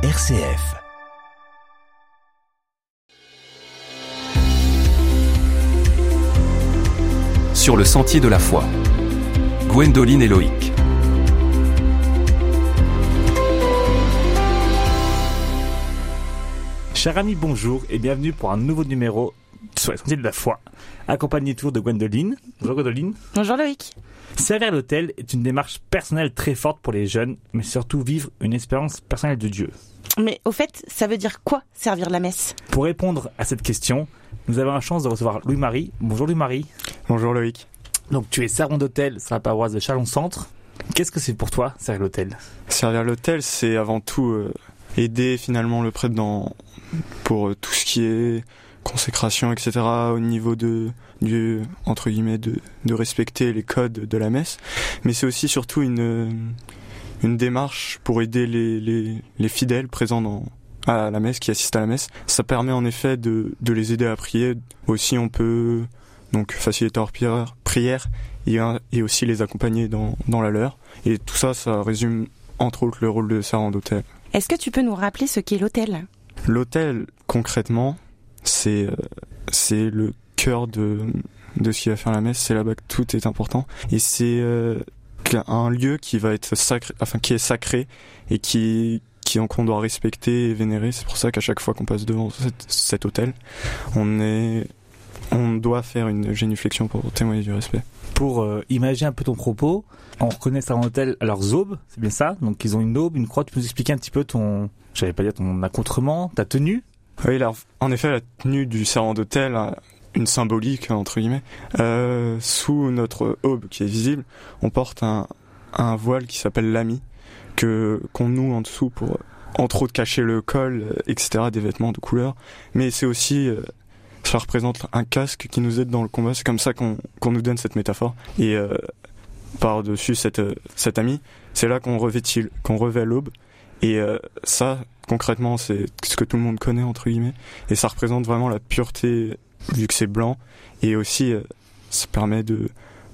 RCF. Sur le sentier de la foi. Gwendoline et Loïc. Chers amis, bonjour et bienvenue pour un nouveau numéro sur les sentiers de la foi. Accompagné toujours de Gwendoline. Bonjour Gwendoline. Bonjour Loïc. Servir l'hôtel est une démarche personnelle très forte pour les jeunes, mais surtout vivre une expérience personnelle de Dieu. Mais au fait, ça veut dire quoi servir la messe? Pour répondre à cette question, nous avons la chance de recevoir Louis-Marie. Bonjour Louis-Marie. Bonjour Loïc. Donc tu es servant d'hôtel sur la paroisse de Chalon-Centre. Qu'est-ce que c'est pour toi, servir l'hôtel Servir l'hôtel, c'est avant tout euh, aider finalement le prêtre dans pour euh, tout ce qui est consécration, etc. au niveau de du entre guillemets de, de respecter les codes de la messe. Mais c'est aussi surtout une une démarche pour aider les, les, les fidèles présents dans à la messe, qui assistent à la messe. Ça permet en effet de, de les aider à prier. Aussi, on peut donc faciliter leur prière, prière et, et aussi les accompagner dans, dans la leur. Et tout ça, ça résume entre autres le rôle de d'hôtel. Est-ce que tu peux nous rappeler ce qu'est l'hôtel? L'hôtel, concrètement, c'est euh, c'est le cœur de de ce qui va faire la messe. C'est là-bas que tout est important. Et c'est euh, un lieu qui va être sacré, enfin qui est sacré et qui qui qu'on doit respecter et vénérer. C'est pour ça qu'à chaque fois qu'on passe devant cet, cet hôtel, on est on doit faire une génuflexion pour témoigner du respect. Pour euh, imaginer un peu ton propos, on reconnaît servant d'hôtel à leurs aubes, c'est bien ça? Donc ils ont une aube, une croix. Tu peux nous expliquer un petit peu ton, j'allais pas dire ton accoutrement, ta tenue? Oui, alors, en effet, la tenue du servant d'hôtel une symbolique entre guillemets. Euh, sous notre aube qui est visible, on porte un, un voile qui s'appelle l'ami que qu'on noue en dessous pour entre autres cacher le col, euh, etc. des vêtements de couleur. Mais c'est aussi euh, ça représente un casque qui nous aide dans le combat. C'est comme ça qu'on qu'on nous donne cette métaphore. Et euh, par-dessus cette, euh, cet ami, c'est là qu'on revêtit, qu'on revêt l'aube. Et euh, ça, concrètement, c'est ce que tout le monde connaît, entre guillemets. Et ça représente vraiment la pureté, vu que c'est blanc. Et aussi, euh, ça permet de,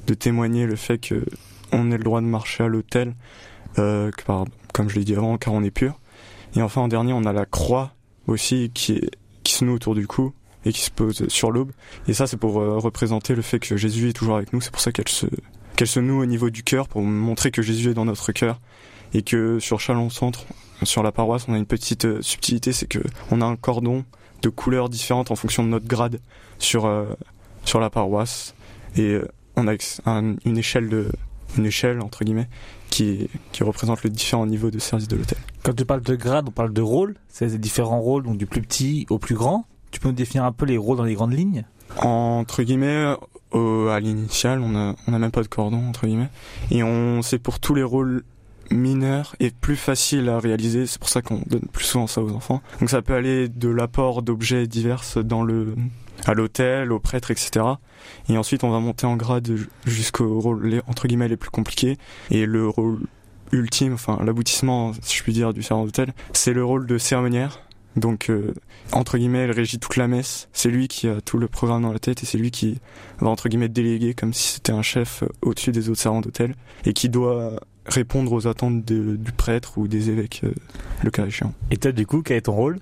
de témoigner le fait que on ait le droit de marcher à l'hôtel, euh, comme je l'ai dit avant, car on est pur. Et enfin, en dernier, on a la croix aussi qui, qui se noue autour du cou et qui se pose sur l'aube. Et ça, c'est pour euh, représenter le fait que Jésus est toujours avec nous. C'est pour ça qu'elle se, qu'elle se noue au niveau du cœur, pour montrer que Jésus est dans notre cœur. Et que sur Chalon-Centre, sur la paroisse, on a une petite euh, subtilité, c'est que on a un cordon de couleurs différentes en fonction de notre grade sur, euh, sur la paroisse. Et euh, on a un, une échelle de, une échelle, entre guillemets, qui, qui représente les différents niveaux de service de l'hôtel. Quand tu parles de grade, on parle de rôle. C'est les différents rôles, donc du plus petit au plus grand. Tu peux nous définir un peu les rôles dans les grandes lignes? Entre guillemets, à l'initial, on a, on a même pas de cordon, entre guillemets. Et on, c'est pour tous les rôles mineurs et plus faciles à réaliser. C'est pour ça qu'on donne plus souvent ça aux enfants. Donc ça peut aller de l'apport d'objets divers dans le, à l'hôtel, au prêtre, etc. Et ensuite, on va monter en grade jusqu'au rôle, entre guillemets, les plus compliqués. Et le rôle ultime, enfin, l'aboutissement, si je puis dire, du servant d'hôtel, c'est le rôle de cérémoniaire. Donc, euh, entre guillemets, il régit toute la messe. C'est lui qui a tout le programme dans la tête et c'est lui qui va, entre guillemets, déléguer comme si c'était un chef au-dessus des autres servants d'hôtel et qui doit répondre aux attentes de, du prêtre ou des évêques, euh, le cas échéant. Et toi, du coup, quel est ton rôle?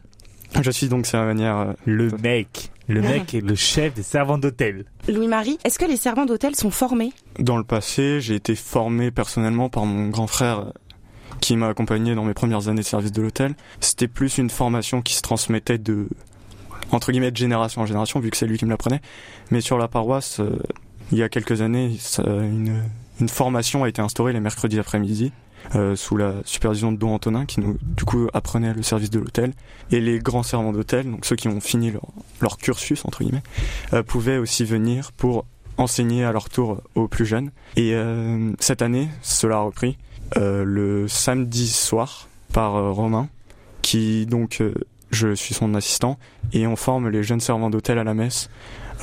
Je suis donc cérémoniaire. Euh, Le mec. Le mec est le chef des servants d'hôtel. Louis-Marie, est-ce que les servants d'hôtel sont formés? Dans le passé, j'ai été formé personnellement par mon grand frère euh, qui m'a accompagné dans mes premières années de service de l'hôtel. C'était plus une formation qui se transmettait de entre guillemets de génération en génération vu que c'est lui qui me l'apprenait. Mais sur la paroisse, euh, il y a quelques années, ça, une, une formation a été instaurée les mercredis après-midi euh, sous la supervision de Don Antonin qui nous du coup apprenait le service de l'hôtel. Et les grands servants d'hôtel donc ceux qui ont fini leur, leur cursus entre guillemets euh, pouvaient aussi venir pour enseigner à leur tour aux plus jeunes. Et euh, cette année cela a repris euh, le samedi soir par euh, Romain qui donc euh, je suis son assistant et on forme les jeunes servants d'hôtel à la messe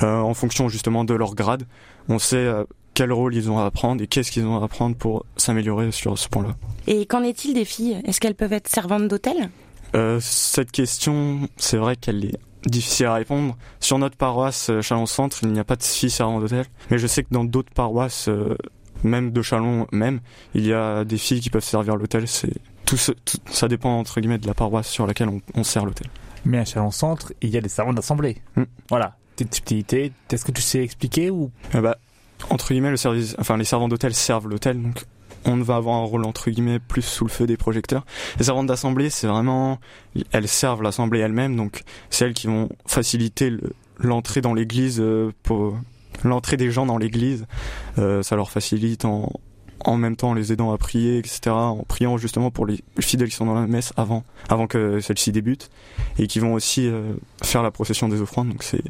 en fonction justement de leur grade. On sait quel rôle ils ont à apprendre et qu'est-ce qu'ils ont à apprendre pour s'améliorer sur ce point-là. Et qu'en est-il des filles? Est-ce qu'elles peuvent être servantes d'hôtel? Euh, cette question, c'est vrai qu'elle est difficile à répondre. Sur notre paroisse euh, Chalon-Centre, il n'y a pas de filles servantes d'hôtel, mais je sais que dans d'autres paroisses, euh, même de Chalon même, il y a des filles qui peuvent servir l'hôtel, c'est tout, ce- tout- ça dépend entre guillemets de la paroisse sur laquelle on, on sert l'hôtel. Mais à Chalon-Centre, il y a des servants d'assemblée. Mm. Voilà. Tes subtilités, est-ce que tu sais expliquer ou bah, entre guillemets, le service, enfin les servants d'hôtel servent l'hôtel, donc on va avoir un rôle entre guillemets plus sous le feu des projecteurs. Les servantes d'assemblée, c'est vraiment, elles servent l'assemblée elle-même, donc c'est elles qui vont faciliter le- l'entrée dans l'église euh, pour l'entrée des gens dans l'église. Euh, ça leur facilite en en même temps en les aidant à prier, etc. En priant justement pour les fidèles qui sont dans la messe avant, avant que celle-ci débute, et qui vont aussi euh, faire la procession des offrandes. Donc c'est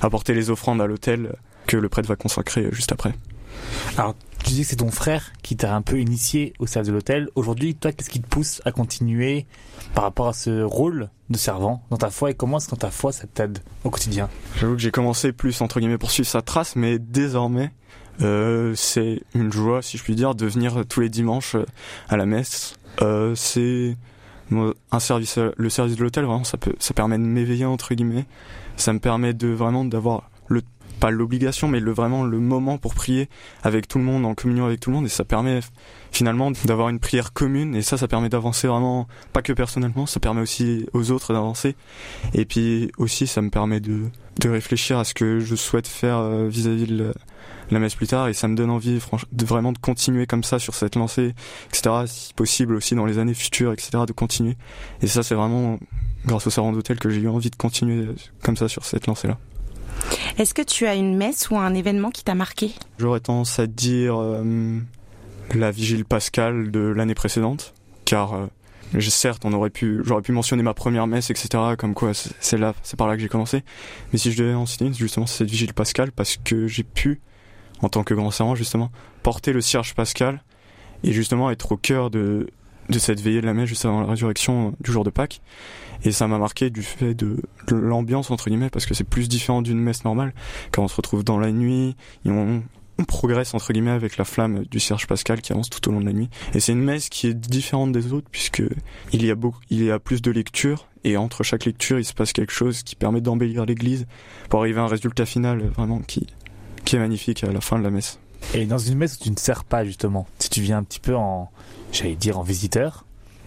apporter les offrandes à l'hôtel que le prêtre va consacrer juste après. Alors, tu dis que c'est ton frère qui t'a un peu initié au service de l'hôtel. Aujourd'hui, toi, qu'est-ce qui te pousse à continuer par rapport à ce rôle de servant dans ta foi et comment est-ce que dans ta foi ça t'aide au quotidien? J'avoue que j'ai commencé plus entre guillemets pour suivre sa trace, mais désormais euh, c'est une joie, si je puis dire, de venir tous les dimanches euh, à la messe. Euh, c'est un service, le service de l'hôtel vraiment, ça peut, ça permet de m'éveiller entre guillemets. Ça me permet de vraiment d'avoir le pas l'obligation, mais le vraiment le moment pour prier avec tout le monde, en communion avec tout le monde, et ça permet finalement d'avoir une prière commune, et ça, ça permet d'avancer vraiment, pas que personnellement, ça permet aussi aux autres d'avancer, et puis aussi, ça me permet de, de réfléchir à ce que je souhaite faire euh, vis-à-vis de la, messe plus tard, et ça me donne envie, de vraiment de continuer comme ça sur cette lancée, etc., si possible aussi dans les années futures, etc., de continuer. Et ça, c'est vraiment grâce au servant d'hôtel que j'ai eu envie de continuer comme ça sur cette lancée-là. Est-ce que tu as une messe ou un événement qui t'a marqué? J'aurais tendance à dire euh, la vigile pascale de l'année précédente, car euh, certes, on aurait pu, j'aurais pu mentionner ma première messe, etc. Comme quoi, c'est là, c'est par là que j'ai commencé. Mais si je devais en citer justement, c'est cette vigile pascale, parce que j'ai pu, en tant que grand servant, justement, porter le cierge pascal et justement être au cœur de de cette veillée de la messe juste avant la résurrection du jour de Pâques. Et ça m'a marqué du fait de, l'ambiance entre guillemets, parce que c'est plus différent d'une messe normale, quand on se retrouve dans la nuit, et on, progresse entre guillemets avec la flamme du Cierge Pascal qui avance tout au long de la nuit. Et c'est une messe qui est différente des autres puisque il y a beaucoup, il y a plus de lectures et entre chaque lecture il se passe quelque chose qui permet d'embellir l'église pour arriver à un résultat final vraiment qui qui est magnifique à la fin de la messe. Et dans une messe où tu ne sers pas justement, si tu viens un petit peu en, j'allais dire en visiteur,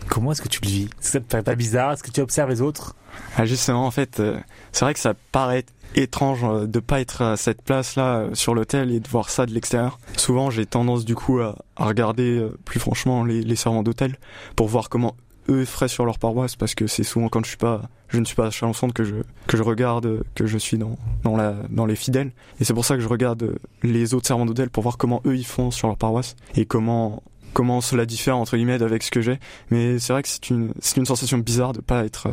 comment est-ce que tu le vis? Est-ce que ça te paraît pas bizarre? Est-ce que tu observes les autres? Ah justement en fait, euh, c'est vrai que ça paraît étrange euh, de pas être à cette place là sur l'hôtel et de voir ça de l'extérieur. Souvent j'ai tendance du coup à, regarder euh, plus franchement les, les servants d'hôtel pour voir comment eux feraient sur leur paroisse parce que c'est souvent quand je suis pas je ne suis pas à que je que je regarde que je suis dans dans la dans les fidèles et c'est pour ça que je regarde les autres servants d'hôtel pour voir comment eux ils font sur leur paroisse et comment comment cela diffère entre guillemets avec ce que j'ai mais c'est vrai que c'est une c'est une sensation bizarre de pas être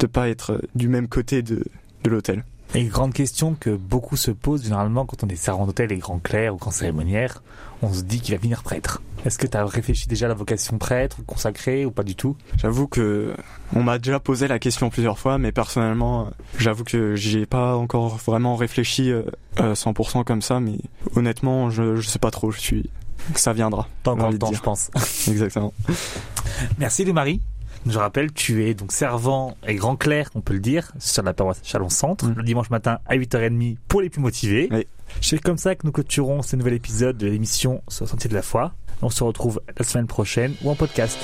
de pas être du même côté de de l'hôtel. Et une grande question que beaucoup se posent généralement quand on est servant d'hôtel et grand clerc ou grand cérémoniaire, on se dit qu'il va finir prêtre. Est-ce que tu as réfléchi déjà à la vocation prêtre ou consacré ou pas du tout? J'avoue que on m'a déjà posé la question plusieurs fois, mais personnellement, euh, j'avoue que j'y ai pas encore vraiment réfléchi euh, euh, 100% comme ça, mais honnêtement, je, je sais pas trop, je suis, ça viendra. Pas encore le temps, dire. je pense. Exactement. Merci de Marie. Je rappelle, tu es donc servant et grand clerc, on peut le dire, sur la paroisse Chalon-Centre, Mm. le dimanche matin à 8h30 pour les plus motivés. Oui. C'est comme ça que nous clôturons ce nouvel épisode de l'émission sur le Sentier de la Foi. On se retrouve la semaine prochaine ou en podcast.